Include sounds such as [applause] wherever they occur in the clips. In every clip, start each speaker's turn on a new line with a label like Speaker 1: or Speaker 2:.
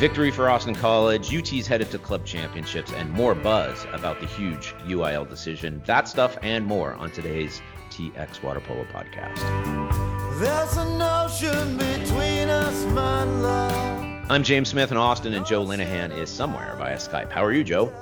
Speaker 1: Victory for Austin College, UT's headed to club championships, and more buzz about the huge UIL decision. That stuff and more on today's TX Water Polo podcast. There's an ocean between us, my love. I'm James Smith in Austin, and Joe Linehan is somewhere via Skype. How are you, Joe?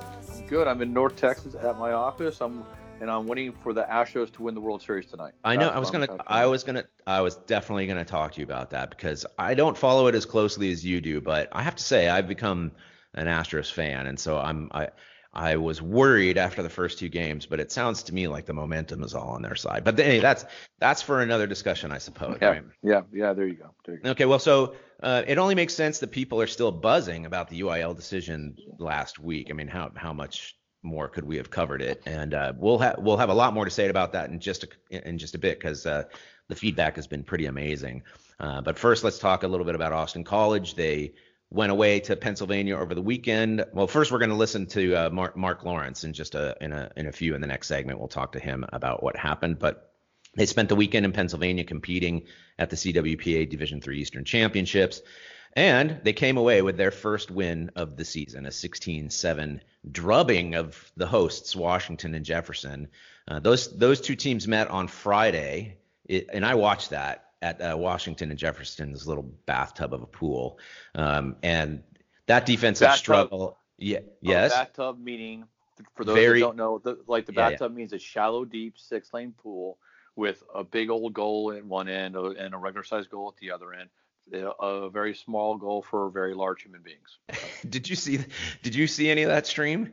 Speaker 2: Good. I'm in North Texas at my office. I'm and I'm waiting for the Astros to win the World Series tonight.
Speaker 1: I know. That's I was gonna. I was gonna. I was definitely gonna talk to you about that because I don't follow it as closely as you do, but I have to say I've become an Astros fan, and so I'm. I. I was worried after the first two games, but it sounds to me like the momentum is all on their side. But hey, that's that's for another discussion, I suppose.
Speaker 2: Yeah,
Speaker 1: right?
Speaker 2: yeah, yeah. There you, go. there you
Speaker 1: go. Okay, well, so uh, it only makes sense that people are still buzzing about the UIL decision last week. I mean, how how much more could we have covered it? And uh, we'll have we'll have a lot more to say about that in just a, in just a bit because uh, the feedback has been pretty amazing. Uh, but first, let's talk a little bit about Austin College. They went away to Pennsylvania over the weekend. Well, first we're going to listen to uh, Mark, Mark Lawrence in just a in a in a few in the next segment. We'll talk to him about what happened, but. They spent the weekend in Pennsylvania competing at the CWPA Division III Eastern Championships. And they came away with their first win of the season, a 16 7 drubbing of the hosts, Washington and Jefferson. Uh, those, those two teams met on Friday, it, and I watched that at uh, Washington and Jefferson's little bathtub of a pool. Um, and that defensive bathtub, struggle. Yeah, yes.
Speaker 2: Bathtub meaning, for those Very, that don't know, the, like the bathtub yeah, yeah. means a shallow, deep, six lane pool with a big old goal at one end and a regular sized goal at the other end a very small goal for very large human beings. [laughs]
Speaker 1: did you see? Did you see any of that stream?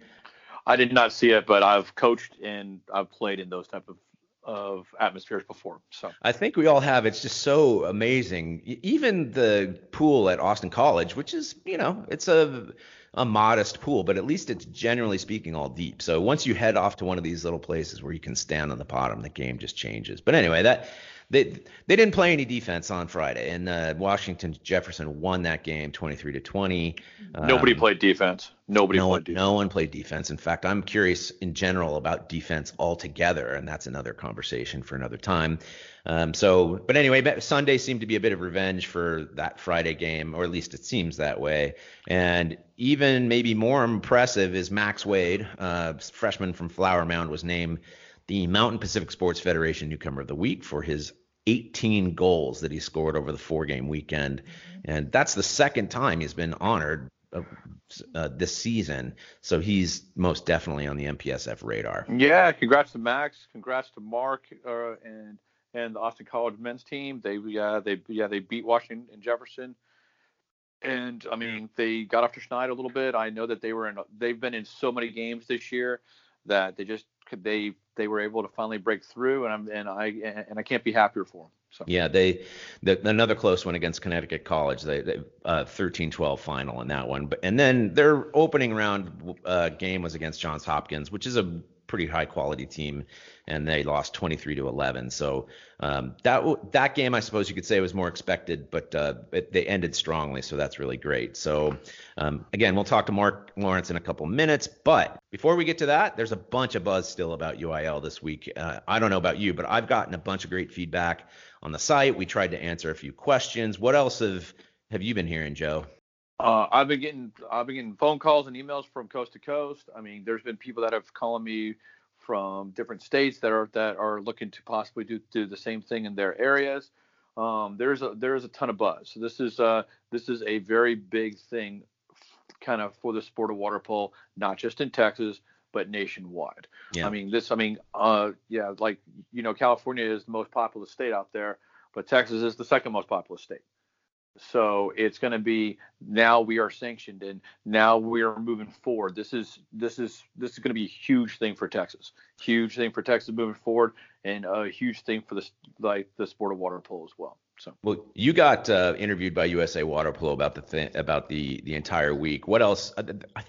Speaker 2: I did not see it, but I've coached and I've played in those type of of atmospheres before. So
Speaker 1: I think we all have. It's just so amazing. Even the pool at Austin College, which is you know it's a a modest pool, but at least it's generally speaking all deep. So once you head off to one of these little places where you can stand on the bottom, the game just changes. But anyway, that they they didn't play any defense on Friday, and uh, Washington Jefferson won that game 23 to 20.
Speaker 2: Nobody um, played defense. Nobody
Speaker 1: no
Speaker 2: played defense.
Speaker 1: No one played defense. In fact, I'm curious in general about defense altogether, and that's another conversation for another time. Um, so, but anyway, Sunday seemed to be a bit of revenge for that Friday game, or at least it seems that way. And even maybe more impressive is Max Wade, uh, freshman from Flower Mound, was named the Mountain Pacific Sports Federation Newcomer of the Week for his 18 goals that he scored over the four game weekend. And that's the second time he's been honored uh, uh, this season. So he's most definitely on the MPSF radar.
Speaker 2: Yeah, congrats to Max. Congrats to Mark uh, and and the Austin College men's team. They they yeah they beat Washington and Jefferson. And I mean they got off to a little bit. I know that they were in they've been in so many games this year that they just could they they were able to finally break through, and I'm and I and I can't be happier for them. So.
Speaker 1: Yeah, they the, another close one against Connecticut College. They, they uh, 13-12 final in that one, but and then their opening round uh, game was against Johns Hopkins, which is a pretty high quality team, and they lost 23 to 11. So um, that that game, I suppose you could say, was more expected, but uh, it, they ended strongly, so that's really great. So um, again, we'll talk to Mark Lawrence in a couple minutes, but before we get to that, there's a bunch of buzz still about UIL this week. Uh, I don't know about you, but I've gotten a bunch of great feedback on the site. We tried to answer a few questions. What else have have you been hearing, Joe?
Speaker 2: Uh, I've been getting I've been getting phone calls and emails from coast to coast. I mean, there's been people that have called me from different states that are that are looking to possibly do do the same thing in their areas. Um, there's a there's a ton of buzz. So this is uh this is a very big thing, kind of for the sport of water polo, not just in Texas but nationwide. Yeah. I mean this I mean uh yeah like you know California is the most populous state out there, but Texas is the second most populous state. So it's going to be now we are sanctioned and now we are moving forward. This is this is this is going to be a huge thing for Texas. Huge thing for Texas moving forward and a huge thing for the like the sport of water polo as well. So
Speaker 1: well, you got uh, interviewed by USA Water Polo about the th- about the the entire week. What else? Uh,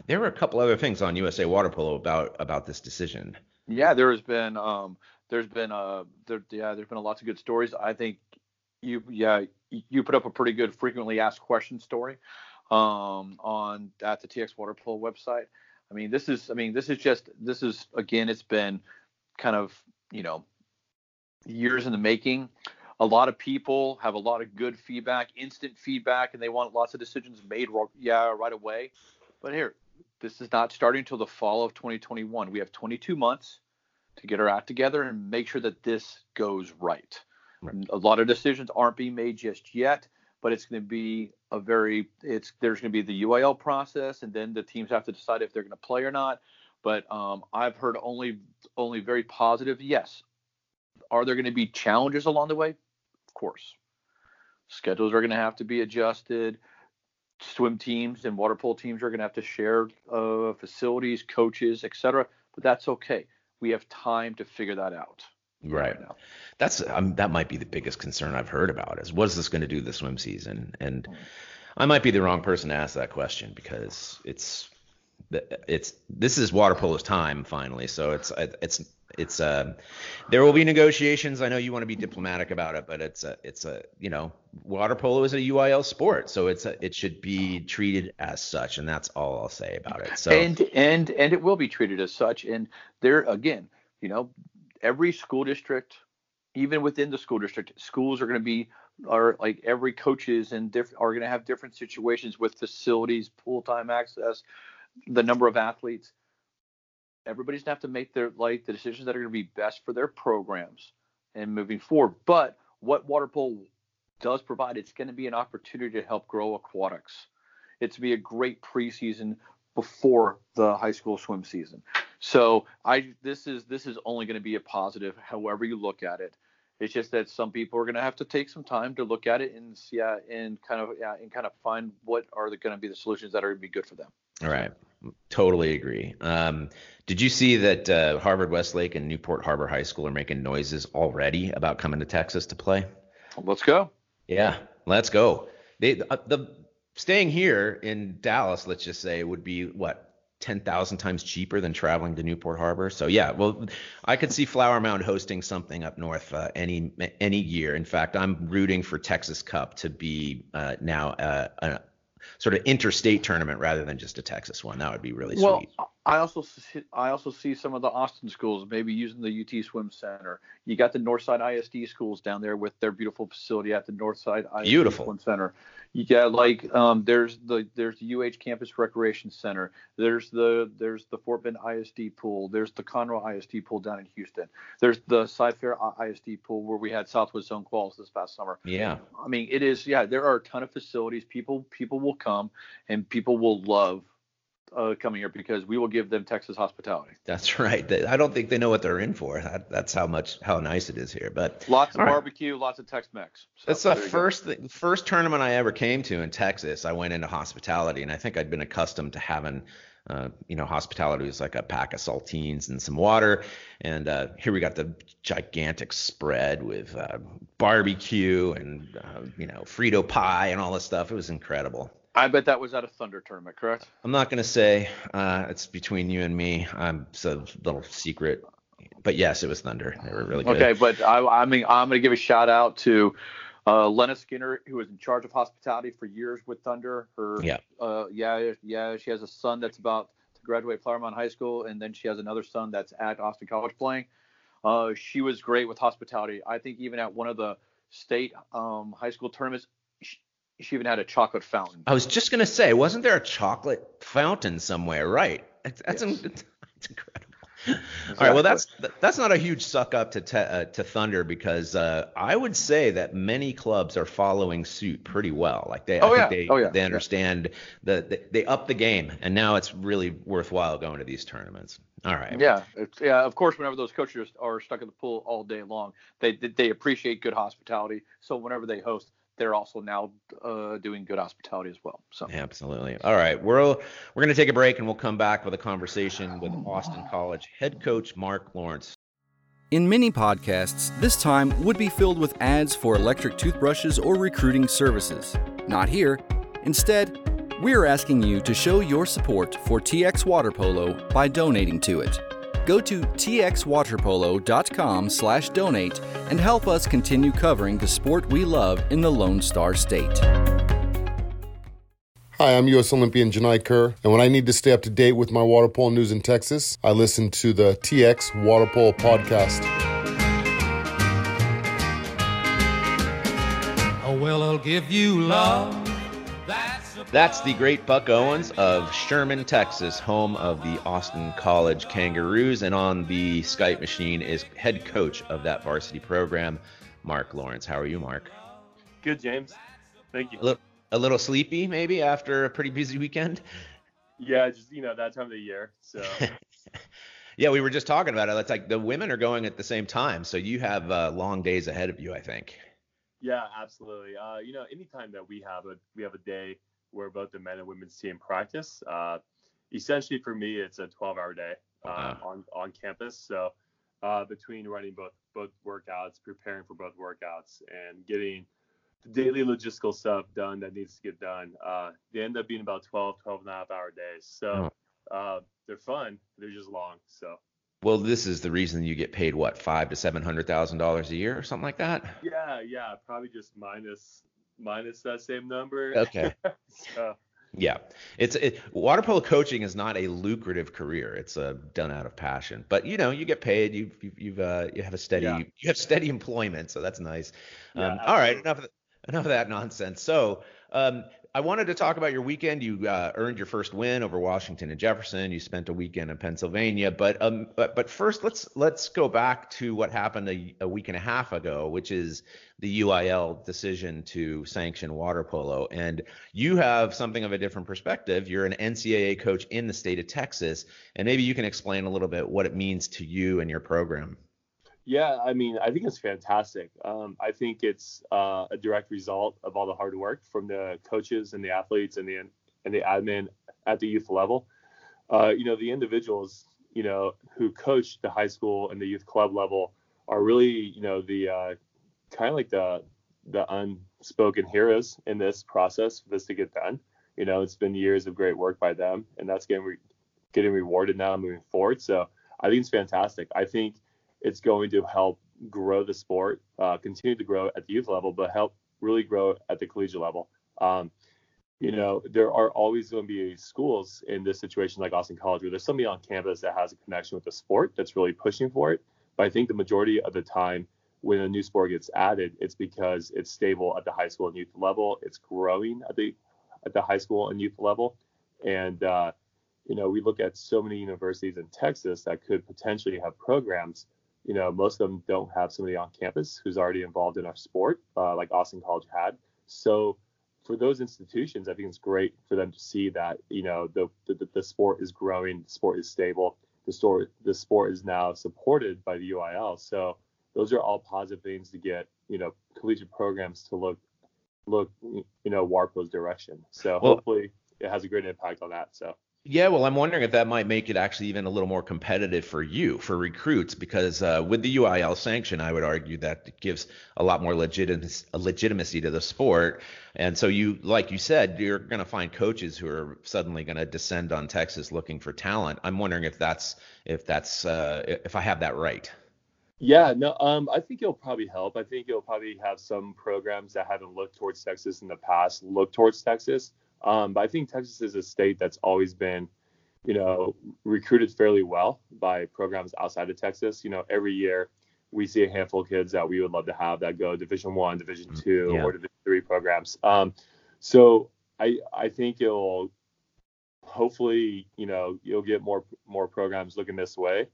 Speaker 1: there were a couple other things on USA Water Polo about about this decision.
Speaker 2: Yeah, there has been um, there's been uh there, yeah there's been lots of good stories. I think you yeah you put up a pretty good frequently asked questions story um, on at the TX Water Polo website. I mean, this is I mean this is just this is again it's been kind of you know years in the making. a lot of people have a lot of good feedback, instant feedback, and they want lots of decisions made yeah right away. But here, this is not starting until the fall of 2021. We have 22 months to get our act together and make sure that this goes right. Right. A lot of decisions aren't being made just yet, but it's going to be a very it's there's going to be the UIL process, and then the teams have to decide if they're going to play or not. But um, I've heard only only very positive. Yes, are there going to be challenges along the way? Of course. Schedules are going to have to be adjusted. Swim teams and water polo teams are going to have to share uh, facilities, coaches, etc. But that's okay. We have time to figure that out.
Speaker 1: Right. right That's um, that might be the biggest concern I've heard about is what is this going to do the swim season? And I might be the wrong person to ask that question because it's it's this is water polo's time finally. So it's it's it's uh there will be negotiations. I know you want to be diplomatic about it, but it's a it's a you know water polo is a UIL sport, so it's a, it should be treated as such, and that's all I'll say about it. So
Speaker 2: and and and it will be treated as such. And there again, you know, every school district, even within the school district, schools are going to be are like every coaches and diff- are going to have different situations with facilities, pool time access, the number of athletes. Everybody's gonna have to make their like the decisions that are going to be best for their programs and moving forward. But what water polo does provide, it's going to be an opportunity to help grow aquatics. It's to be a great preseason before the high school swim season. So I this is this is only going to be a positive, however you look at it. It's just that some people are going to have to take some time to look at it and yeah, and kind of yeah, and kind of find what are going to be the solutions that are going to be good for them.
Speaker 1: All right, totally agree. Um, did you see that uh, Harvard Westlake and Newport Harbor High School are making noises already about coming to Texas to play?
Speaker 2: Let's go.
Speaker 1: Yeah, let's go. They uh, the staying here in Dallas, let's just say, would be what 10,000 times cheaper than traveling to Newport Harbor. So yeah, well, I could see Flower Mound hosting something up north uh, any any year. In fact, I'm rooting for Texas Cup to be uh, now uh, a sort of interstate tournament rather than just a Texas one. That would be really
Speaker 2: well,
Speaker 1: sweet.
Speaker 2: I also see, I also see some of the Austin schools maybe using the UT Swim Center. You got the Northside ISD schools down there with their beautiful facility at the Northside ISD
Speaker 1: beautiful.
Speaker 2: Swim Center. You got like um, there's the there's the UH Campus Recreation Center. There's the there's the Fort Bend ISD pool. There's the Conroe ISD pool down in Houston. There's the Cy-Fair ISD pool where we had Southwest Zone quals this past summer.
Speaker 1: Yeah.
Speaker 2: I mean it is yeah there are a ton of facilities. People people will come and people will love uh, coming here because we will give them Texas hospitality.
Speaker 1: That's right. I don't think they know what they're in for. That, that's how much how nice it is here. But
Speaker 2: lots of barbecue, right. lots of Tex-Mex.
Speaker 1: So, that's the first the first tournament I ever came to in Texas. I went into hospitality, and I think I'd been accustomed to having. Uh, you know, hospitality was like a pack of saltines and some water, and uh, here we got the gigantic spread with uh, barbecue and uh, you know Frito pie and all this stuff. It was incredible.
Speaker 2: I bet that was at a Thunder tournament, correct?
Speaker 1: I'm not going to say. Uh, it's between you and me. Um, it's a little secret. But yes, it was Thunder. They were really good.
Speaker 2: Okay, but I, I mean, I'm going to give a shout out to uh, Lena Skinner, who was in charge of hospitality for years with Thunder. Her,
Speaker 1: yeah,
Speaker 2: uh, yeah, yeah. She has a son that's about to graduate Flower Mound High School, and then she has another son that's at Austin College playing. Uh, she was great with hospitality. I think even at one of the state um, high school tournaments, she even had a chocolate fountain.
Speaker 1: I was just gonna say, wasn't there a chocolate fountain somewhere? Right. That's, that's, yes. [laughs] that's incredible. Exactly. All right. Well, that's that's not a huge suck up to te, uh, to Thunder because uh, I would say that many clubs are following suit pretty well. Like they,
Speaker 2: oh,
Speaker 1: I
Speaker 2: yeah.
Speaker 1: they,
Speaker 2: oh, yeah.
Speaker 1: they understand yeah. the, the they up the game, and now it's really worthwhile going to these tournaments. All right.
Speaker 2: Yeah, yeah. Of course, whenever those coaches are stuck at the pool all day long, they they appreciate good hospitality. So whenever they host, they're also now uh, doing good hospitality as well. So
Speaker 1: absolutely. All right, we're we're going to take a break and we'll come back with a conversation with Austin College head coach Mark Lawrence.
Speaker 3: In many podcasts, this time would be filled with ads for electric toothbrushes or recruiting services. Not here. Instead, we're asking you to show your support for TX Water Polo by donating to it go to txwaterpolo.com slash donate and help us continue covering the sport we love in the Lone Star State.
Speaker 4: Hi, I'm U.S. Olympian Janai Kerr, and when I need to stay up to date with my water polo news in Texas, I listen to the TX Water Polo podcast.
Speaker 1: Oh, well, I'll give you love. That's the great Buck Owens of Sherman, Texas, home of the Austin College Kangaroos. And on the Skype machine is head coach of that varsity program, Mark Lawrence. How are you, Mark?
Speaker 5: Good, James. Thank you.
Speaker 1: A little, a little sleepy, maybe, after a pretty busy weekend?
Speaker 5: Yeah, just, you know, that time of the year. So. [laughs]
Speaker 1: yeah, we were just talking about it. It's like the women are going at the same time. So you have uh, long days ahead of you, I think.
Speaker 5: Yeah, absolutely. Uh, you know, anytime that we have a we have a day where both the men and women's team practice, uh, essentially for me it's a 12-hour day uh, on on campus. So uh, between running both both workouts, preparing for both workouts, and getting the daily logistical stuff done that needs to get done, uh, they end up being about 12, 12 and a half hour days. So uh, they're fun, they're just long. So
Speaker 1: well, this is the reason you get paid what five to seven hundred thousand dollars a year or something like that.
Speaker 5: Yeah, yeah, probably just minus minus that same number.
Speaker 1: Okay. [laughs] so. Yeah, it's it, water polo coaching is not a lucrative career. It's uh, done out of passion, but you know you get paid. You you you've, uh, you have a steady yeah. you have steady employment, so that's nice. Um, yeah, all right, enough of, enough of that nonsense. So um, I wanted to talk about your weekend. You uh, earned your first win over Washington and Jefferson. You spent a weekend in Pennsylvania, but um, but, but first let's let's go back to what happened a, a, week and a half ago, which is the UIL decision to sanction water polo. And you have something of a different perspective. You're an NCAA coach in the state of Texas, and maybe you can explain a little bit what it means to you and your program.
Speaker 5: Yeah, I mean, I think it's fantastic. Um, I think it's uh, a direct result of all the hard work from the coaches and the athletes and the and the admin at the youth level. Uh, you know, the individuals, you know, who coach the high school and the youth club level are really, you know, the uh, kind of like the the unspoken heroes in this process for this to get done. You know, it's been years of great work by them, and that's getting re- getting rewarded now moving forward. So I think it's fantastic. I think it's going to help grow the sport, uh, continue to grow at the youth level, but help really grow at the collegiate level. Um, you know, there are always going to be schools in this situation like Austin College where there's somebody on campus that has a connection with the sport that's really pushing for it. But I think the majority of the time when a new sport gets added, it's because it's stable at the high school and youth level. It's growing at the at the high school and youth level. And uh, you know, we look at so many universities in Texas that could potentially have programs you know, most of them don't have somebody on campus who's already involved in our sport, uh, like Austin College had. So for those institutions, I think it's great for them to see that, you know, the, the, the sport is growing, the sport is stable, the sport, the sport is now supported by the UIL. So those are all positive things to get, you know, collegiate programs to look, look, you know, Warpo's direction. So well, hopefully it has a great impact on that. So.
Speaker 1: Yeah, well, I'm wondering if that might make it actually even a little more competitive for you, for recruits, because uh, with the UIL sanction, I would argue that gives a lot more legitimacy, legitimacy to the sport. And so you, like you said, you're going to find coaches who are suddenly going to descend on Texas looking for talent. I'm wondering if that's if that's uh, if I have that right.
Speaker 5: Yeah, no, um, I think it'll probably help. I think you'll probably have some programs that haven't looked towards Texas in the past look towards Texas. Um, but I think Texas is a state that's always been, you know, recruited fairly well by programs outside of Texas. You know, every year we see a handful of kids that we would love to have that go Division One, Division mm, Two, yeah. or Division Three programs. Um, so I I think it'll hopefully you know you'll get more more programs looking this way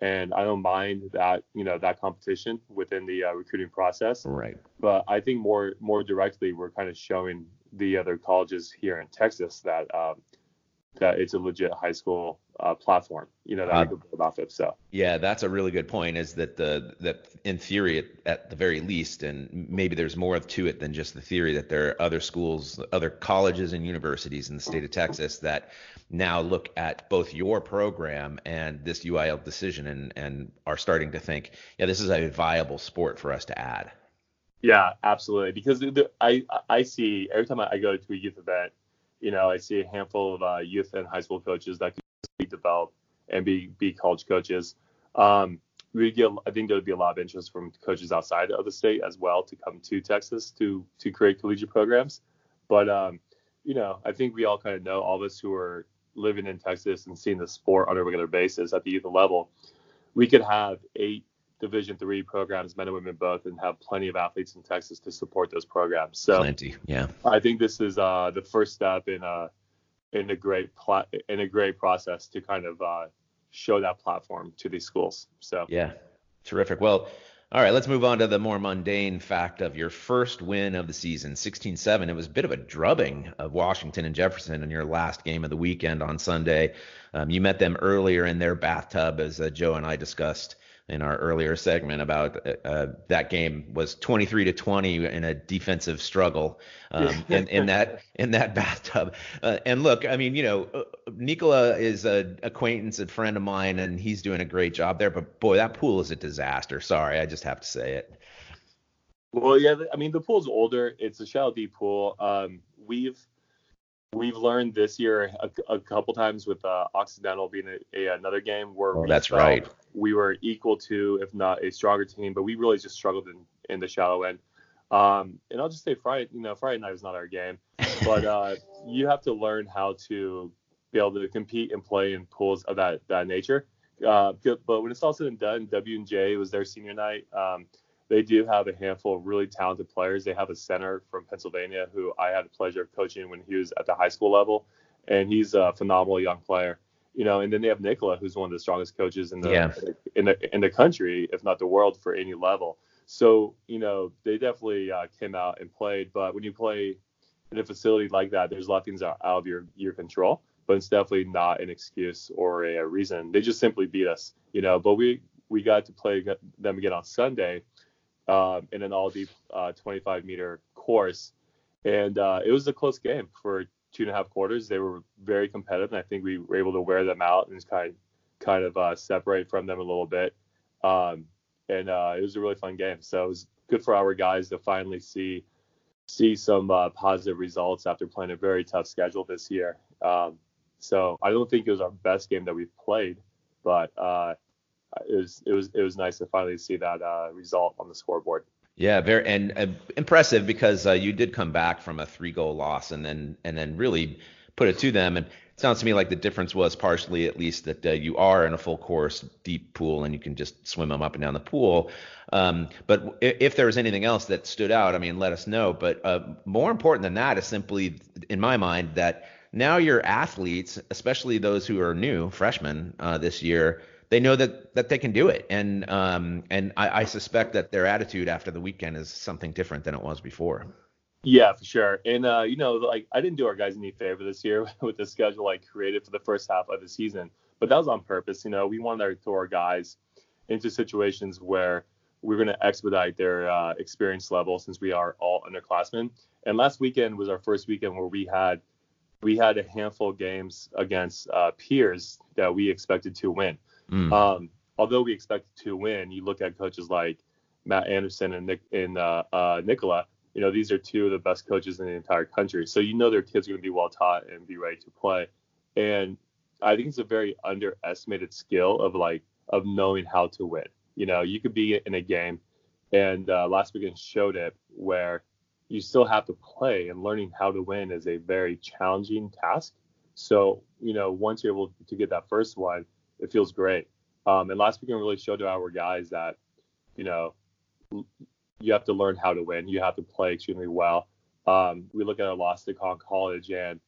Speaker 5: and I don't mind that you know that competition within the uh, recruiting process.
Speaker 1: Right.
Speaker 5: But I think more more directly, we're kind of showing the other colleges here in Texas that um, that it's a legit high school uh, platform, you know, that uh, we could build off of. So
Speaker 1: yeah, that's a really good point. Is that the that in theory, at, at the very least, and maybe there's more to it than just the theory that there are other schools, other colleges and universities in the state of Texas that now look at both your program and this UIL decision and and are starting to think, yeah, this is a viable sport for us to add.
Speaker 5: Yeah, absolutely. Because the, the, I I see every time I go to a youth event, you know, I see a handful of uh, youth and high school coaches that can be developed and be be college coaches. Um, we get, I think there would be a lot of interest from coaches outside of the state as well to come to Texas to to create collegiate programs. But um, you know, I think we all kind of know all of us who are living in Texas and seeing the sport on a regular basis at the youth level. We could have eight Division three programs, men and women both, and have plenty of athletes in Texas to support those programs. So
Speaker 1: plenty, yeah.
Speaker 5: I think this is uh, the first step in a in a great pla- in a great process to kind of uh, show that platform to these schools. So
Speaker 1: yeah, terrific. Well, all right, let's move on to the more mundane fact of your first win of the season, 16-7. It was a bit of a drubbing of Washington and Jefferson in your last game of the weekend on Sunday. Um, you met them earlier in their bathtub, as uh, Joe and I discussed in our earlier segment about uh, uh that game was 23 to 20 in a defensive struggle um, in, in that in that [laughs] bathtub. Uh, and look, I mean, you know, uh, Nikola is an acquaintance, a friend of mine, and he's doing a great job there. But boy, that pool is a disaster. Sorry, I just have to say it.
Speaker 5: Well, yeah, I mean, the pool's older. It's a shallow deep pool. Um, we've we've learned this year a, a couple times with uh, Occidental being a, a, another game where
Speaker 1: oh, that's right.
Speaker 5: We were equal to, if not a stronger team, but we really just struggled in, in the shallow end. Um, and I'll just say Friday, you know, Friday night is not our game, but uh, [laughs] you have to learn how to be able to compete and play in pools of that that nature. Uh, but when it's all said and done, W and J was their senior night. Um, they do have a handful of really talented players. They have a center from Pennsylvania who I had the pleasure of coaching when he was at the high school level, and he's a phenomenal young player. You know, and then they have Nikola, who's one of the strongest coaches in the yeah. in the in the country, if not the world, for any level. So you know, they definitely uh, came out and played. But when you play in a facility like that, there's a lot of things out of your your control. But it's definitely not an excuse or a, a reason. They just simply beat us. You know, but we we got to play them again on Sunday um, in an all deep uh, 25 meter course. And uh, it was a close game for two and a half quarters. They were very competitive, and I think we were able to wear them out and kind kind of uh, separate from them a little bit. Um, and uh, it was a really fun game. So it was good for our guys to finally see see some uh, positive results after playing a very tough schedule this year. Um, so I don't think it was our best game that we've played, but uh, it was it was it was nice to finally see that uh, result on the scoreboard.
Speaker 1: Yeah, very and uh, impressive because uh, you did come back from a three goal loss and then and then really put it to them. And it sounds to me like the difference was partially at least that uh, you are in a full course deep pool and you can just swim them up and down the pool. Um, but if, if there was anything else that stood out, I mean, let us know. But uh, more important than that is simply, in my mind, that now your athletes, especially those who are new freshmen uh, this year they know that that they can do it, and um, and I, I suspect that their attitude after the weekend is something different than it was before.
Speaker 5: Yeah, for sure. And uh, you know, like I didn't do our guys any favor this year [laughs] with the schedule I created for the first half of the season, but that was on purpose. You know, we wanted to throw our guys into situations where we're going to expedite their uh, experience level since we are all underclassmen. And last weekend was our first weekend where we had we had a handful of games against uh, peers that we expected to win. Mm. Um, although we expected to win, you look at coaches like Matt Anderson and Nick and uh, uh, Nikola. You know, these are two of the best coaches in the entire country. So you know their kids are going to be well taught and be ready to play. And I think it's a very underestimated skill of like of knowing how to win. You know, you could be in a game, and uh, last weekend showed it where you still have to play, and learning how to win is a very challenging task. So you know, once you're able to get that first one, it feels great. Um, and last weekend we really showed to our guys that, you know, you have to learn how to win. You have to play extremely well. Um, we look at our loss to Conn College and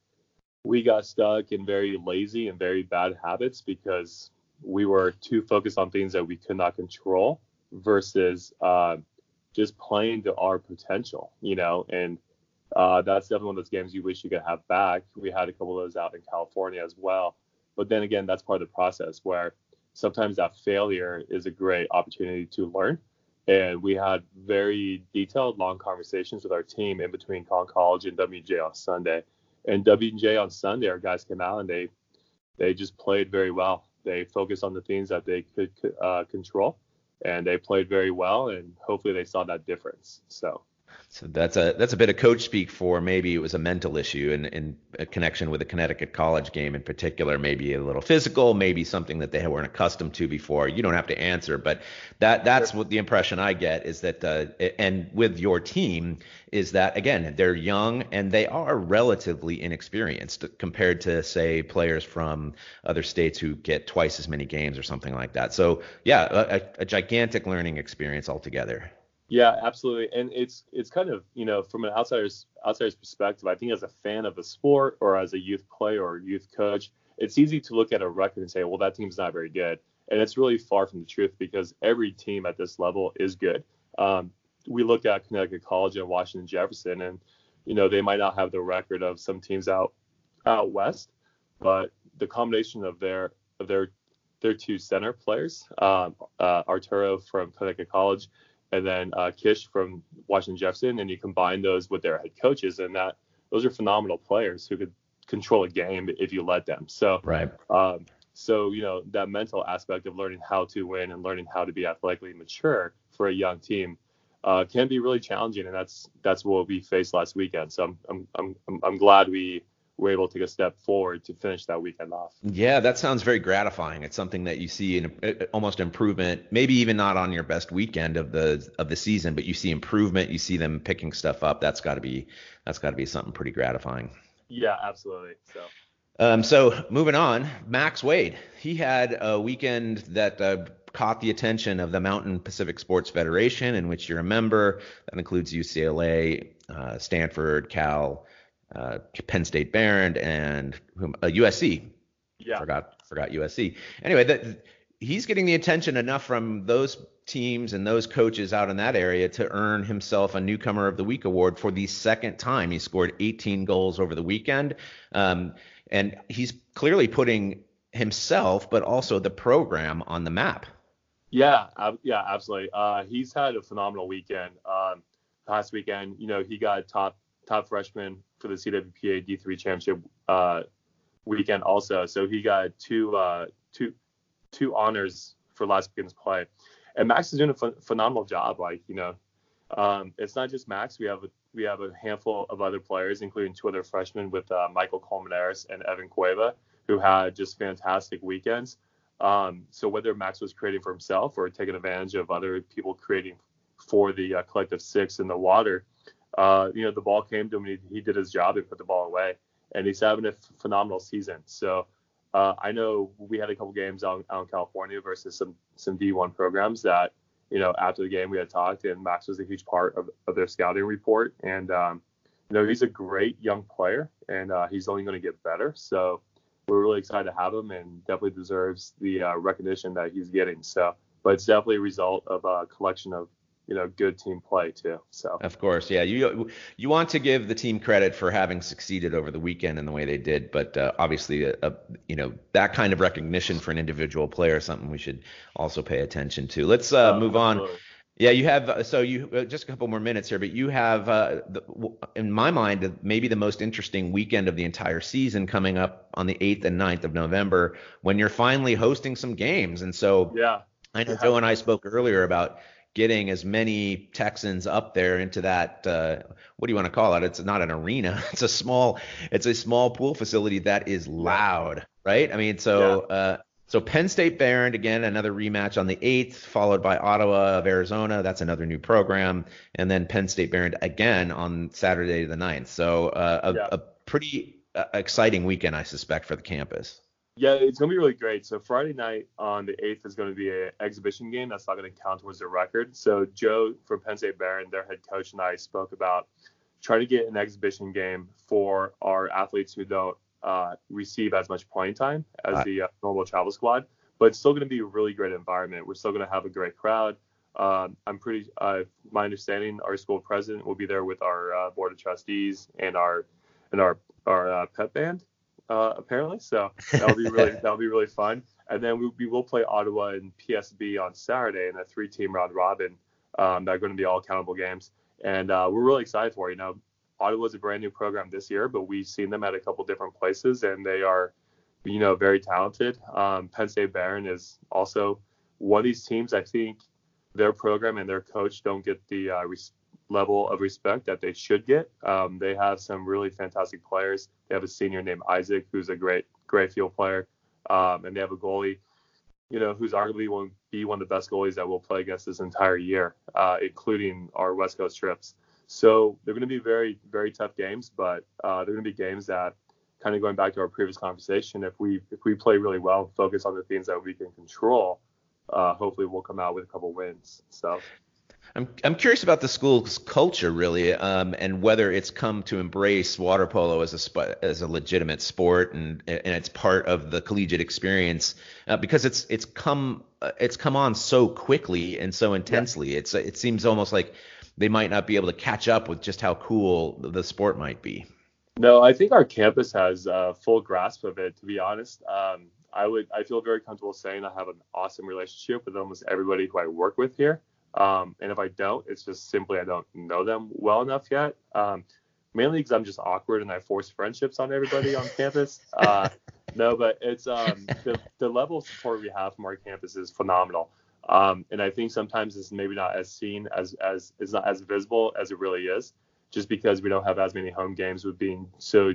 Speaker 5: we got stuck in very lazy and very bad habits because we were too focused on things that we could not control versus uh, just playing to our potential, you know, and uh, that's definitely one of those games you wish you could have back. We had a couple of those out in California as well. But then again, that's part of the process where sometimes that failure is a great opportunity to learn. And we had very detailed, long conversations with our team in between Conn College and WJ on Sunday. And WJ on Sunday, our guys came out and they they just played very well. They focused on the things that they could uh, control, and they played very well. And hopefully, they saw that difference. So
Speaker 1: So that's a that's a bit of coach speak for maybe it was a mental issue in, in a connection with a Connecticut college game in particular, maybe a little physical, maybe something that they weren't accustomed to before. You don't have to answer, but that that's what the impression I get is that uh, and with your team is that again they're young and they are relatively inexperienced compared to say players from other states who get twice as many games or something like that. So yeah, a, a gigantic learning experience altogether.
Speaker 5: Yeah, absolutely. And it's it's kind of you know from an outsider's outsider's perspective, I think as a fan of a sport or as a youth player or youth coach, it's easy to look at a record and say, well, that team's not very good. And it's really far from the truth because every team at this level is good. Um, we look at Connecticut College and Washington Jefferson, and you know they might not have the record of some teams out out west, but the combination of their of their their two center players, um, uh, Arturo from Connecticut College and then uh, Kish from Washington Jefferson, and you combine those with their head coaches, and that those are phenomenal players who could control a game if you let them. So
Speaker 1: right.
Speaker 5: Um, so you know that mental aspect of learning how to win and learning how to be athletically mature for a young team uh, can be really challenging, and that's that's what we faced last weekend. So I'm I'm I'm, I'm glad we were able to take a step forward to finish that weekend off.
Speaker 1: Yeah, that sounds very gratifying. It's something that you see in uh, almost improvement, maybe even not on your best weekend of the of the season, but you see improvement. You see them picking stuff up. That's got to be that's got to be something pretty gratifying.
Speaker 5: Yeah, absolutely. So.
Speaker 1: Um, so moving on, Max Wade. He had a weekend that uh, caught the attention of the Mountain Pacific Sports Federation, in which you're a member. That includes UCLA, uh, Stanford, Cal, uh, Penn State Behrend, and whom, uh, USC.
Speaker 5: Yeah.
Speaker 1: Forgot forgot USC. Anyway, that he's getting the attention enough from those teams and those coaches out in that area to earn himself a newcomer of the week award for the second time. He scored 18 goals over the weekend, um, and he's clearly putting himself, but also the program on the map.
Speaker 5: Yeah, yeah, absolutely. Uh, he's had a phenomenal weekend. Um, last weekend, you know, he got top top freshman for the CWPA D3 championship uh, weekend also. So he got two uh, two two honors for last weekend's play. And Max is doing a ph- phenomenal job. Like you know, um, it's not just Max. We have a, we have a handful of other players, including two other freshmen with uh, Michael Colmenares and Evan Cueva, who had just fantastic weekends. Um, so whether Max was creating for himself or taking advantage of other people creating for the uh, collective six in the water, uh, you know, the ball came to him. He, he did his job. He put the ball away, and he's having a f- phenomenal season. So uh, I know we had a couple games out, out in California versus some some D1 programs that you know after the game we had talked, and Max was a huge part of, of their scouting report. And um, you know, he's a great young player, and uh, he's only going to get better. So we're really excited to have him, and definitely deserves the uh, recognition that he's getting. So, but it's definitely a result of a collection of you know good team play too. So
Speaker 1: of course, yeah, you you want to give the team credit for having succeeded over the weekend in the way they did, but uh, obviously, a, uh, a, you know that kind of recognition for an individual player is something we should also pay attention to. Let's uh, move on. Yeah, you have uh, so you uh, just a couple more minutes here, but you have uh, the, in my mind maybe the most interesting weekend of the entire season coming up on the 8th and 9th of November when you're finally hosting some games. And so
Speaker 5: yeah,
Speaker 1: I know Joe and I spoke earlier about getting as many Texans up there into that uh, what do you want to call it? It's not an arena. [laughs] It's a small it's a small pool facility that is loud, right? I mean, so yeah. uh, so Penn State Behrend again another rematch on the 8th, followed by Ottawa of Arizona. That's another new program, and then Penn State Behrend again on Saturday the 9th. So uh, a, yeah. a pretty uh, exciting weekend, I suspect, for the campus.
Speaker 5: Yeah, it's gonna be really great. So Friday night on the eighth is gonna be an exhibition game. That's not gonna count towards the record. So Joe from Penn State Behrend, their head coach, and I spoke about trying to get an exhibition game for our athletes who don't uh, receive as much playing time as right. the uh, normal travel squad. But it's still gonna be a really great environment. We're still gonna have a great crowd. Um, I'm pretty. Uh, my understanding, our school president will be there with our uh, board of trustees and our and our our uh, pep band uh, apparently. So that'll be really [laughs] that'll be really fun. And then we, we will play Ottawa and PSB on Saturday in a three-team round robin. Um, that are going to be all accountable games, and uh, we're really excited for it. You know, Ottawa's a brand new program this year, but we've seen them at a couple different places, and they are, you know, very talented. Um, Penn State Behrend is also one of these teams. I think their program and their coach don't get the uh, res- level of respect that they should get. Um, they have some really fantastic players. They have a senior named Isaac, who's a great, great field player, um, and they have a goalie, you know, who's arguably will be one of the best goalies that we'll play against this entire year, uh, including our West Coast trips. So they're going to be very, very tough games, but uh, they're going to be games that, kind of going back to our previous conversation, if we if we play really well, focus on the things that we can control, uh, hopefully we'll come out with a couple wins. So
Speaker 1: I'm I'm curious about the school's culture really, um, and whether it's come to embrace water polo as a sp- as a legitimate sport and and it's part of the collegiate experience uh, because it's it's come uh, it's come on so quickly and so intensely. Yeah. It's it seems almost like they might not be able to catch up with just how cool the sport might be.
Speaker 5: No, I think our campus has a full grasp of it. To be honest, um, I would I feel very comfortable saying I have an awesome relationship with almost everybody who I work with here. Um, and if I don't, it's just simply I don't know them well enough yet. Um, mainly because I'm just awkward and I force friendships on everybody on [laughs] campus. Uh, no, but it's um, the, the level of support we have from our campus is phenomenal. Um, and I think sometimes it's maybe not as seen as as it's not as visible as it really is, just because we don't have as many home games with being so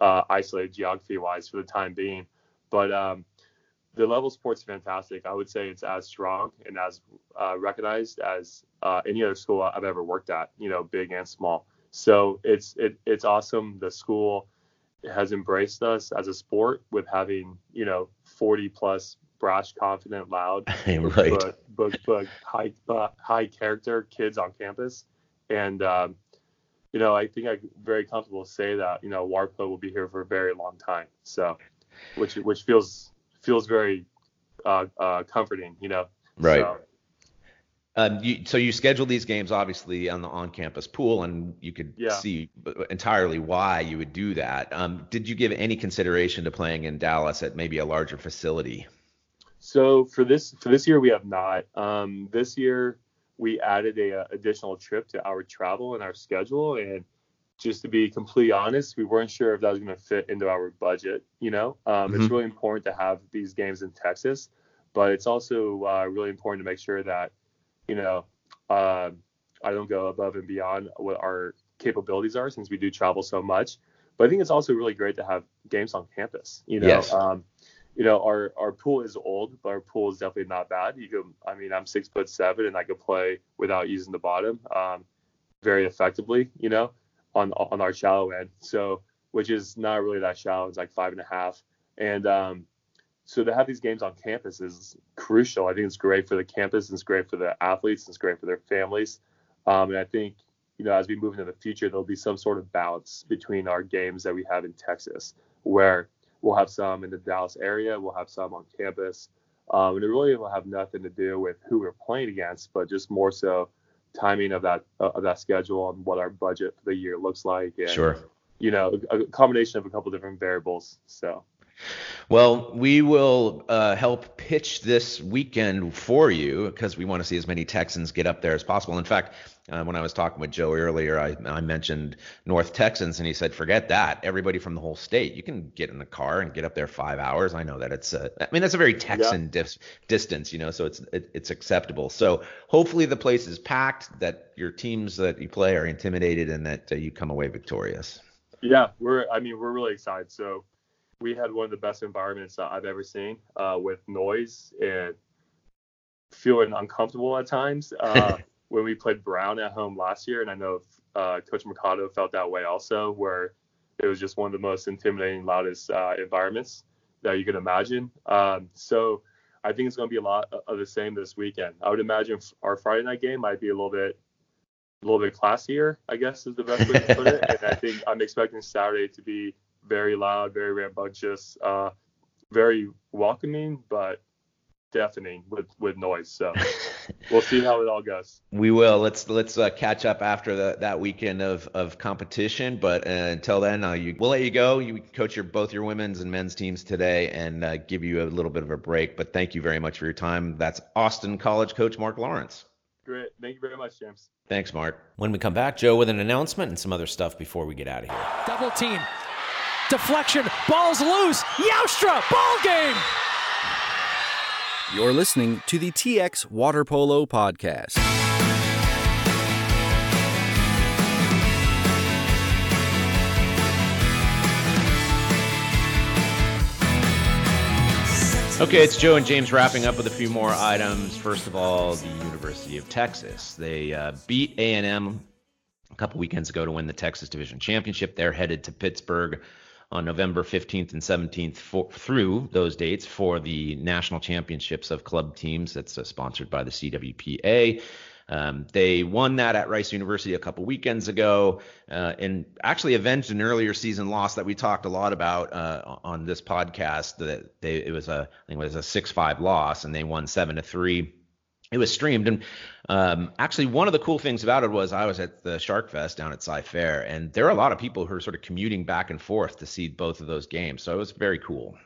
Speaker 5: uh, isolated geography wise for the time being. But um, the level of sport's fantastic. I would say it's as strong and as uh, recognized as uh, any other school I've ever worked at, you know, big and small. So it's it, it's awesome. The school has embraced us as a sport with having you know 40 plus brash, confident, loud, [laughs]
Speaker 1: right.
Speaker 5: book, book, book, high uh, high character kids on campus, and um, you know I think I'm very comfortable to say that you know Warpo will be here for a very long time. So, which which feels feels very uh, uh, comforting, you know.
Speaker 1: Right. So, um, you, so you scheduled these games obviously on the on-campus pool, and you could yeah. see entirely why you would do that. Um, did you give any consideration to playing in Dallas at maybe a larger facility?
Speaker 5: So for this for this year we have not. Um, this year we added a, a, uh, additional trip to our travel and our schedule, and just to be completely honest, we weren't sure if that was going to fit into our budget. You know, um, mm-hmm. it's really important to have these games in Texas, but it's also uh, really important to make sure that, you know, uh, I don't go above and beyond what our capabilities are since we do travel so much. But I think it's also really great to have games on campus. You know,
Speaker 1: yes.
Speaker 5: um, you know, our our pool is old, but our pool is definitely not bad. You go, I mean, I'm six foot seven, and I could play without using the bottom um, very effectively. You know, on on our shallow end. So which is not really that shallow. It's like five and a half. And um, so to have these games on campus is crucial. I think it's great for the campus. It's great for the athletes. It's great for their families. Um, and I think you know as we move into the future, there'll be some sort of balance between our games that we have in Texas, where we'll have some in the Dallas area, we'll have some on campus. Um, and it really will have nothing to do with who we're playing against, but just more so timing of that uh, of that schedule and what our budget for the year looks like. And,
Speaker 1: sure.
Speaker 5: You know, a, a combination of a couple different variables. So.
Speaker 1: Well, we will uh, help pitch this weekend for you because we want to see as many Texans get up there as possible. In fact, uh, when I was talking with Joe earlier, I, I, mentioned North Texans, and he said, "Forget that. Everybody from the whole state, you can get in the car and get up there five hours. I know that it's, a, I mean, that's a very Texan yeah. dis- distance, you know, so it's it, it's acceptable. So hopefully the place is packed, that your teams that you play are intimidated, and that uh, you come away victorious.
Speaker 5: Yeah, we're. I mean, we're really excited. So we had one of the best environments that I've ever seen uh, with noise and feeling uncomfortable at times. Uh, [laughs] when we played Brown at home last year, and I know uh, Coach Mercado felt that way also, where it was just one of the most intimidating, loudest uh, environments that you can imagine. Um, so I think it's going to be a lot of the same this weekend. I would imagine our Friday night game might be a little bit, a little bit classier, I guess is the best way to put it. [laughs] and I think I'm expecting Saturday to be very loud, very rambunctious, uh, very welcoming, but deafening with with noise. So [laughs] we'll see how it all goes.
Speaker 1: We will. Let's let's uh, catch up after the, that weekend of of competition. But uh, until then, uh, you, we'll let you go. You coach your both your women's and men's teams today, and uh, give you a little bit of a break. But thank you very much for your time. That's Austin College coach Mark Lawrence.
Speaker 5: Great. Thank you very much, James.
Speaker 1: Thanks, Mark.
Speaker 6: When we come back, Joe with an announcement and some other stuff before we get out of here.
Speaker 7: Double team. Deflection. Ball's loose. Yaustra. Ball game.
Speaker 3: You're listening to the TX Water Polo Podcast.
Speaker 1: Okay, it's Joe and James wrapping up with a few more items. First of all, the University of Texas. They uh, beat A&M a couple weekends ago to win the Texas Division Championship. They're headed to Pittsburgh on November 15th and 17th for, through those dates for the National Championships of Club Teams. That's uh, sponsored by the CWPA. Um, they won that at Rice University a couple weekends ago, uh, and actually avenged an earlier season loss that we talked a lot about uh, on this podcast. That they it was a I think it was a six five loss, and they won seven to three. It was streamed, and um, actually one of the cool things about it was I was at the Shark Fest down at Cy-Fair, and there are a lot of people who are sort of commuting back and forth to see both of those games. So it was very cool.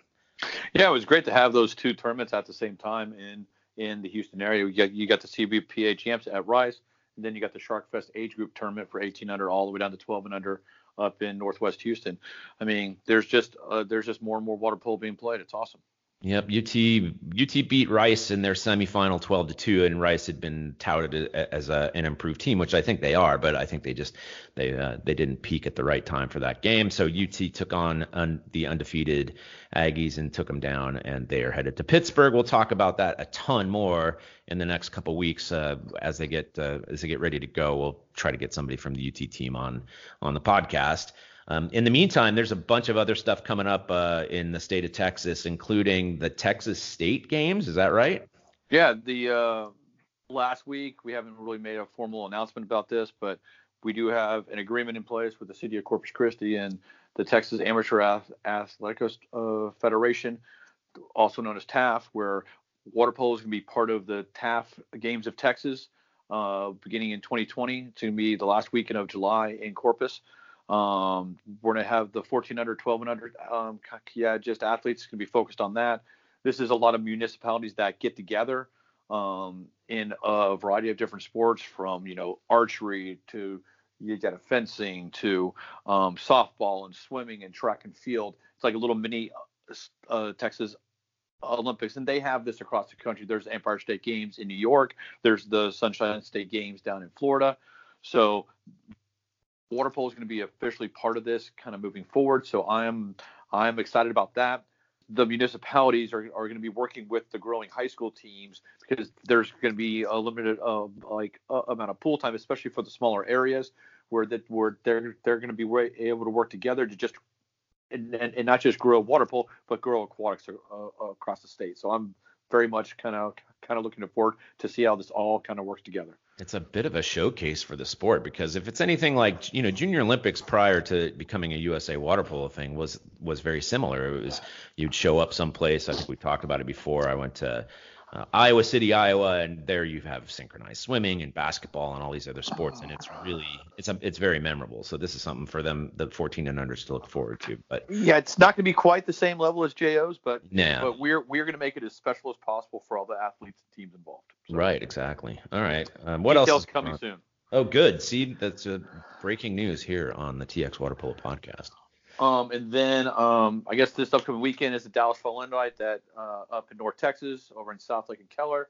Speaker 2: Yeah, it was great to have those two tournaments at the same time in in the Houston area. You got, you got the CWPA champs at Rice, and then you got the Shark Fest age group tournament for 18 under all the way down to 12 and under up in Northwest Houston. I mean, there's just uh, there's just more and more water polo being played. It's awesome.
Speaker 1: Yep, UT UT beat Rice in their semifinal 12 to 2 and Rice had been touted as a, an improved team, which I think they are, but I think they just they uh, they didn't peak at the right time for that game. So UT took on un, the undefeated Aggies and took them down and they are headed to Pittsburgh. We'll talk about that a ton more in the next couple weeks uh, as they get uh, as they get ready to go. We'll try to get somebody from the UT team on on the podcast. Um, in the meantime, there's a bunch of other stuff coming up uh, in the state of Texas, including the Texas State games. Is that right?
Speaker 2: Yeah. The uh, last week we haven't really made a formal announcement about this, but we do have an agreement in place with the city of Corpus Christi and the Texas Amateur Athletics uh, Federation, also known as TAF, where water polo is going to be part of the TAF Games of Texas. Uh, beginning in 2020. It's going to be the last weekend of July in Corpus. Um, we're going to have the 1400, 1200, um, yeah, just athletes to be focused on that. This is a lot of municipalities that get together um, in a variety of different sports, from you know archery to you got fencing to um, softball and swimming and track and field. It's like a little mini uh, uh, Texas Olympics, and they have this across the country. There's Empire State Games in New York. There's the Sunshine State Games down in Florida. So water polo is going to be officially part of this kind of moving forward. So I'm I'm excited about that. The municipalities are, are going to be working with the growing high school teams because there's going to be a limited uh, like uh, amount of pool time, especially for the smaller areas where that where they're they're going to be able to work together to just and, and, and not just grow water polo but grow aquatics uh, across the state. So I'm very much kind of kind of looking forward to see how this all kind of works together
Speaker 1: it's a bit of a showcase for the sport because if it's anything like you know Junior Olympics prior to becoming a USA water polo thing was was very similar. It was you'd show up someplace. I think we talked about it before. I went to uh, Iowa City, Iowa, and there you have synchronized swimming and basketball and all these other sports, and it's really it's a, it's very memorable. So this is something for them, the 14 and unders, to look forward to. But
Speaker 2: yeah, it's not going to be quite the same level as JO's, but
Speaker 1: yeah,
Speaker 2: but we're we're going to make it as special as possible for all the athletes and teams involved.
Speaker 1: So. Right, exactly. All right. Um, what
Speaker 2: Details
Speaker 1: else?
Speaker 2: Is coming soon.
Speaker 1: Oh, good. See, that's a breaking news here on the TX Water Polo podcast.
Speaker 2: Um, and then um, I guess this upcoming weekend is the Dallas Fall Invite that uh, up in North Texas, over in South Lake and Keller.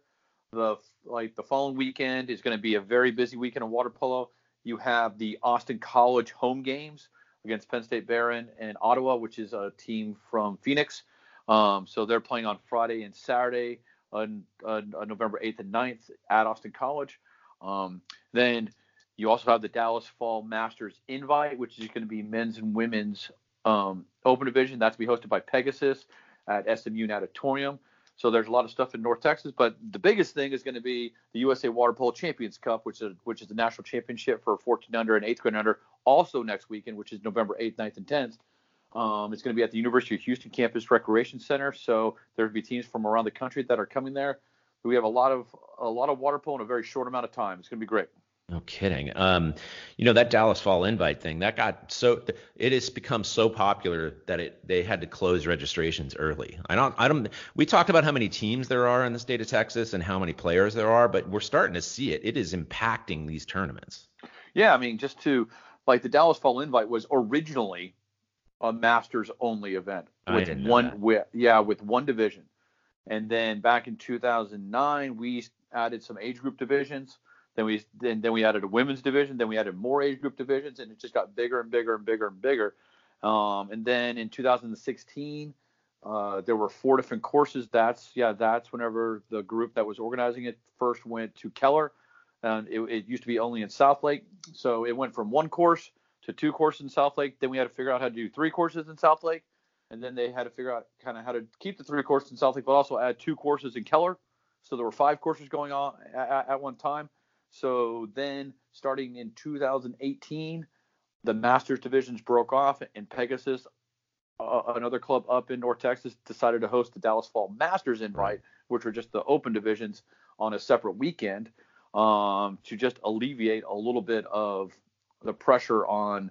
Speaker 2: The like the following weekend is going to be a very busy weekend of water polo. You have the Austin College home games against Penn State Behrend and Ottawa, which is a team from Phoenix. Um, so they're playing on Friday and Saturday on, on, on, November 8th and 9th at Austin College. Um, then you also have the Dallas Fall Masters Invite, which is going to be men's and women's um, open division. That's be hosted by Pegasus at SMU Natatorium. So there's a lot of stuff in North Texas, but the biggest thing is going to be the USA Water Polo Champions Cup, which is which is the national championship for 14 under and 8th grade under, also next weekend, which is November 8th, 9th, and 10th. Um, it's going to be at the University of Houston Campus Recreation Center. So there'll be teams from around the country that are coming there. We have a lot of a lot of water polo in a very short amount of time. It's going to be great.
Speaker 1: No kidding. Um, you know that Dallas Fall Invite thing that got so it has become so popular that it they had to close registrations early. I don't I don't we talked about how many teams there are in the state of Texas and how many players there are, but we're starting to see it. It is impacting these tournaments.
Speaker 2: Yeah, I mean just to like the Dallas Fall Invite was originally a Masters only event with one with yeah with one division, and then back in 2009 we added some age group divisions then we then, then we added a women's division. Then we added more age group divisions, and it just got bigger and bigger and bigger and bigger. Um, and then in 2016, Uh, there were four different courses. That's yeah, that's whenever the group that was organizing it first went to Keller, and it, it used to be only in South Lake. So it went from one course to two courses in South Lake. Then we had to figure out how to do three courses in South Lake, and then they had to figure out kind of how to keep the three courses in South Lake, but also add two courses in Keller. So there were five courses going on at, at one time. So then, starting in 2018, the Masters divisions broke off, and Pegasus, uh, another club up in North Texas, decided to host the Dallas Fall Masters invite, which were just the open divisions on a separate weekend, um, to just alleviate a little bit of the pressure on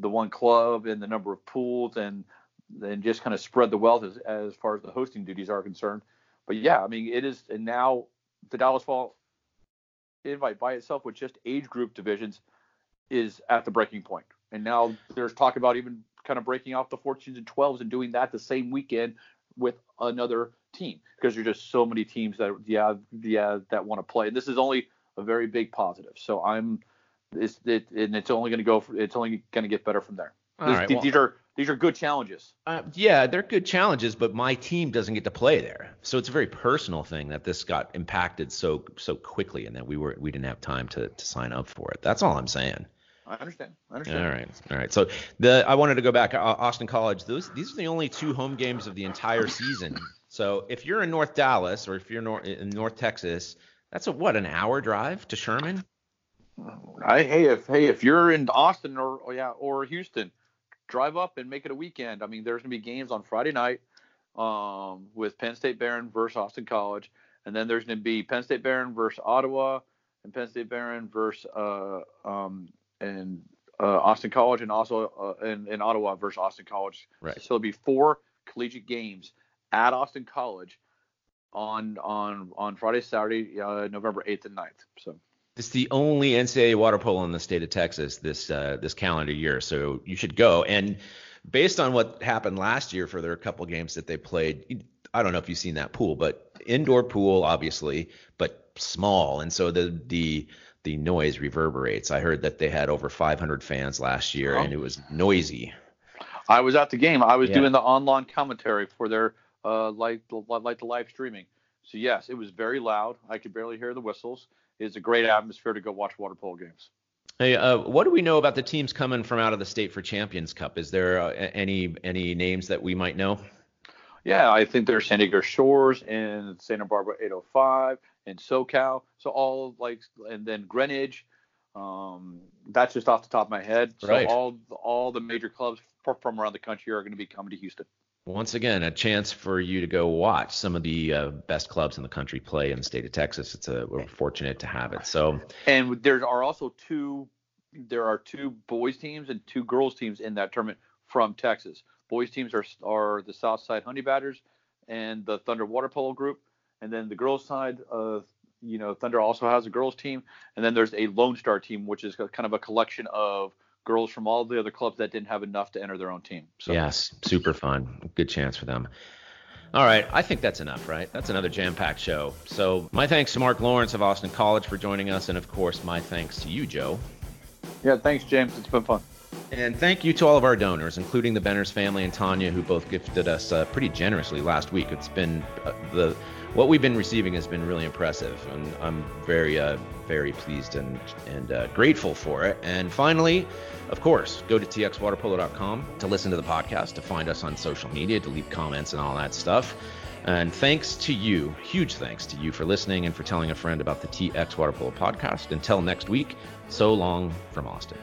Speaker 2: the one club and the number of pools and then just kind of spread the wealth as, as far as the hosting duties are concerned. But yeah, I mean, it is, and now the Dallas Fall invite by itself with just age group divisions is at the breaking point. And now there's talk about even kind of breaking off the 14s and 12s and doing that the same weekend with another team because there's just so many teams that yeah yeah that want to play. And this is only a very big positive. So I'm it's it, and it's only going to go for, it's only going to get better from there. This,
Speaker 1: right,
Speaker 2: these,
Speaker 1: well,
Speaker 2: these are these are good challenges.
Speaker 1: Uh, yeah, they're good challenges, but my team doesn't get to play there, so it's a very personal thing that this got impacted so so quickly, and that we were we didn't have time to to sign up for it. That's all I'm saying.
Speaker 2: I understand. I understand.
Speaker 1: All right, all right. So the I wanted to go back. Uh, Austin College. Those these are the only two home games of the entire season. So if you're in North Dallas or if you're nor- in North Texas, that's a what an hour drive to Sherman.
Speaker 2: I, hey, if hey, if you're in Austin or, or yeah or Houston, drive up and make it a weekend. I mean, there's gonna be games on Friday night um, with Penn State Behrend versus Austin College, and then there's gonna be Penn State Behrend versus Ottawa, and Penn State Behrend versus uh, um, and uh, Austin College, and also uh, in, in Ottawa versus Austin College.
Speaker 1: Right.
Speaker 2: So it'll be four collegiate games at Austin College on on on Friday, Saturday, uh, November 8th and 9th. So.
Speaker 1: It's the only NCAA water polo in the state of Texas this uh, this calendar year, so you should go. And based on what happened last year for their couple games that they played, I don't know if you've seen that pool, but indoor pool obviously, but small, and so the the the noise reverberates. I heard that they had over 500 fans last year,
Speaker 2: Oh.
Speaker 1: and it was noisy.
Speaker 2: I was at the game. I was
Speaker 1: Yeah.
Speaker 2: doing the online commentary for their uh like like the live streaming. So yes, it was very loud. I could barely hear the whistles. It's a great atmosphere to go watch water polo games.
Speaker 1: Hey, uh, what do we know about the teams coming from out of the state for Champions Cup? Is there uh, any any names that we might know?
Speaker 2: Yeah, I think there's San Diego Shores and Santa Barbara 805 and SoCal. So all like and then Greenwich. Um, that's just off the top of my head. So
Speaker 1: Right.
Speaker 2: all all the major clubs from around the country are going to be coming to Houston.
Speaker 1: Once again, a chance for you to go watch some of the uh, best clubs in the country play in the state of Texas. It's a we're fortunate to have it. So
Speaker 2: And there are also two there are two boys teams and two girls teams in that tournament from Texas. Boys teams are are the Southside Honey Badgers and the Thunder Water Polo Group, and then the girls side of you know Thunder also has a girls team, and then there's a Lone Star team, which is kind of a collection of girls from all the other clubs that didn't have enough to enter their own team. So
Speaker 1: yes, super fun. Good chance for them. All right, I think that's enough, right? That's another jam-packed show. So my thanks to Mark Lawrence of Austin College for joining us, and of course my thanks to you, Joe.
Speaker 2: yeah, thanks James, it's been fun.
Speaker 1: And thank you to all of our donors, including the Benners family and Tanya, who both gifted us uh, pretty generously last week. It's been uh, the what we've been receiving has been really impressive, and I'm very, uh, very pleased and and uh, grateful for it. And finally, of course, go to txwaterpolo.com to listen to the podcast, to find us on social media, to leave comments and all that stuff. And thanks to you, huge thanks to you for listening and for telling a friend about the TX Water Polo podcast. Until next week, so long from Austin.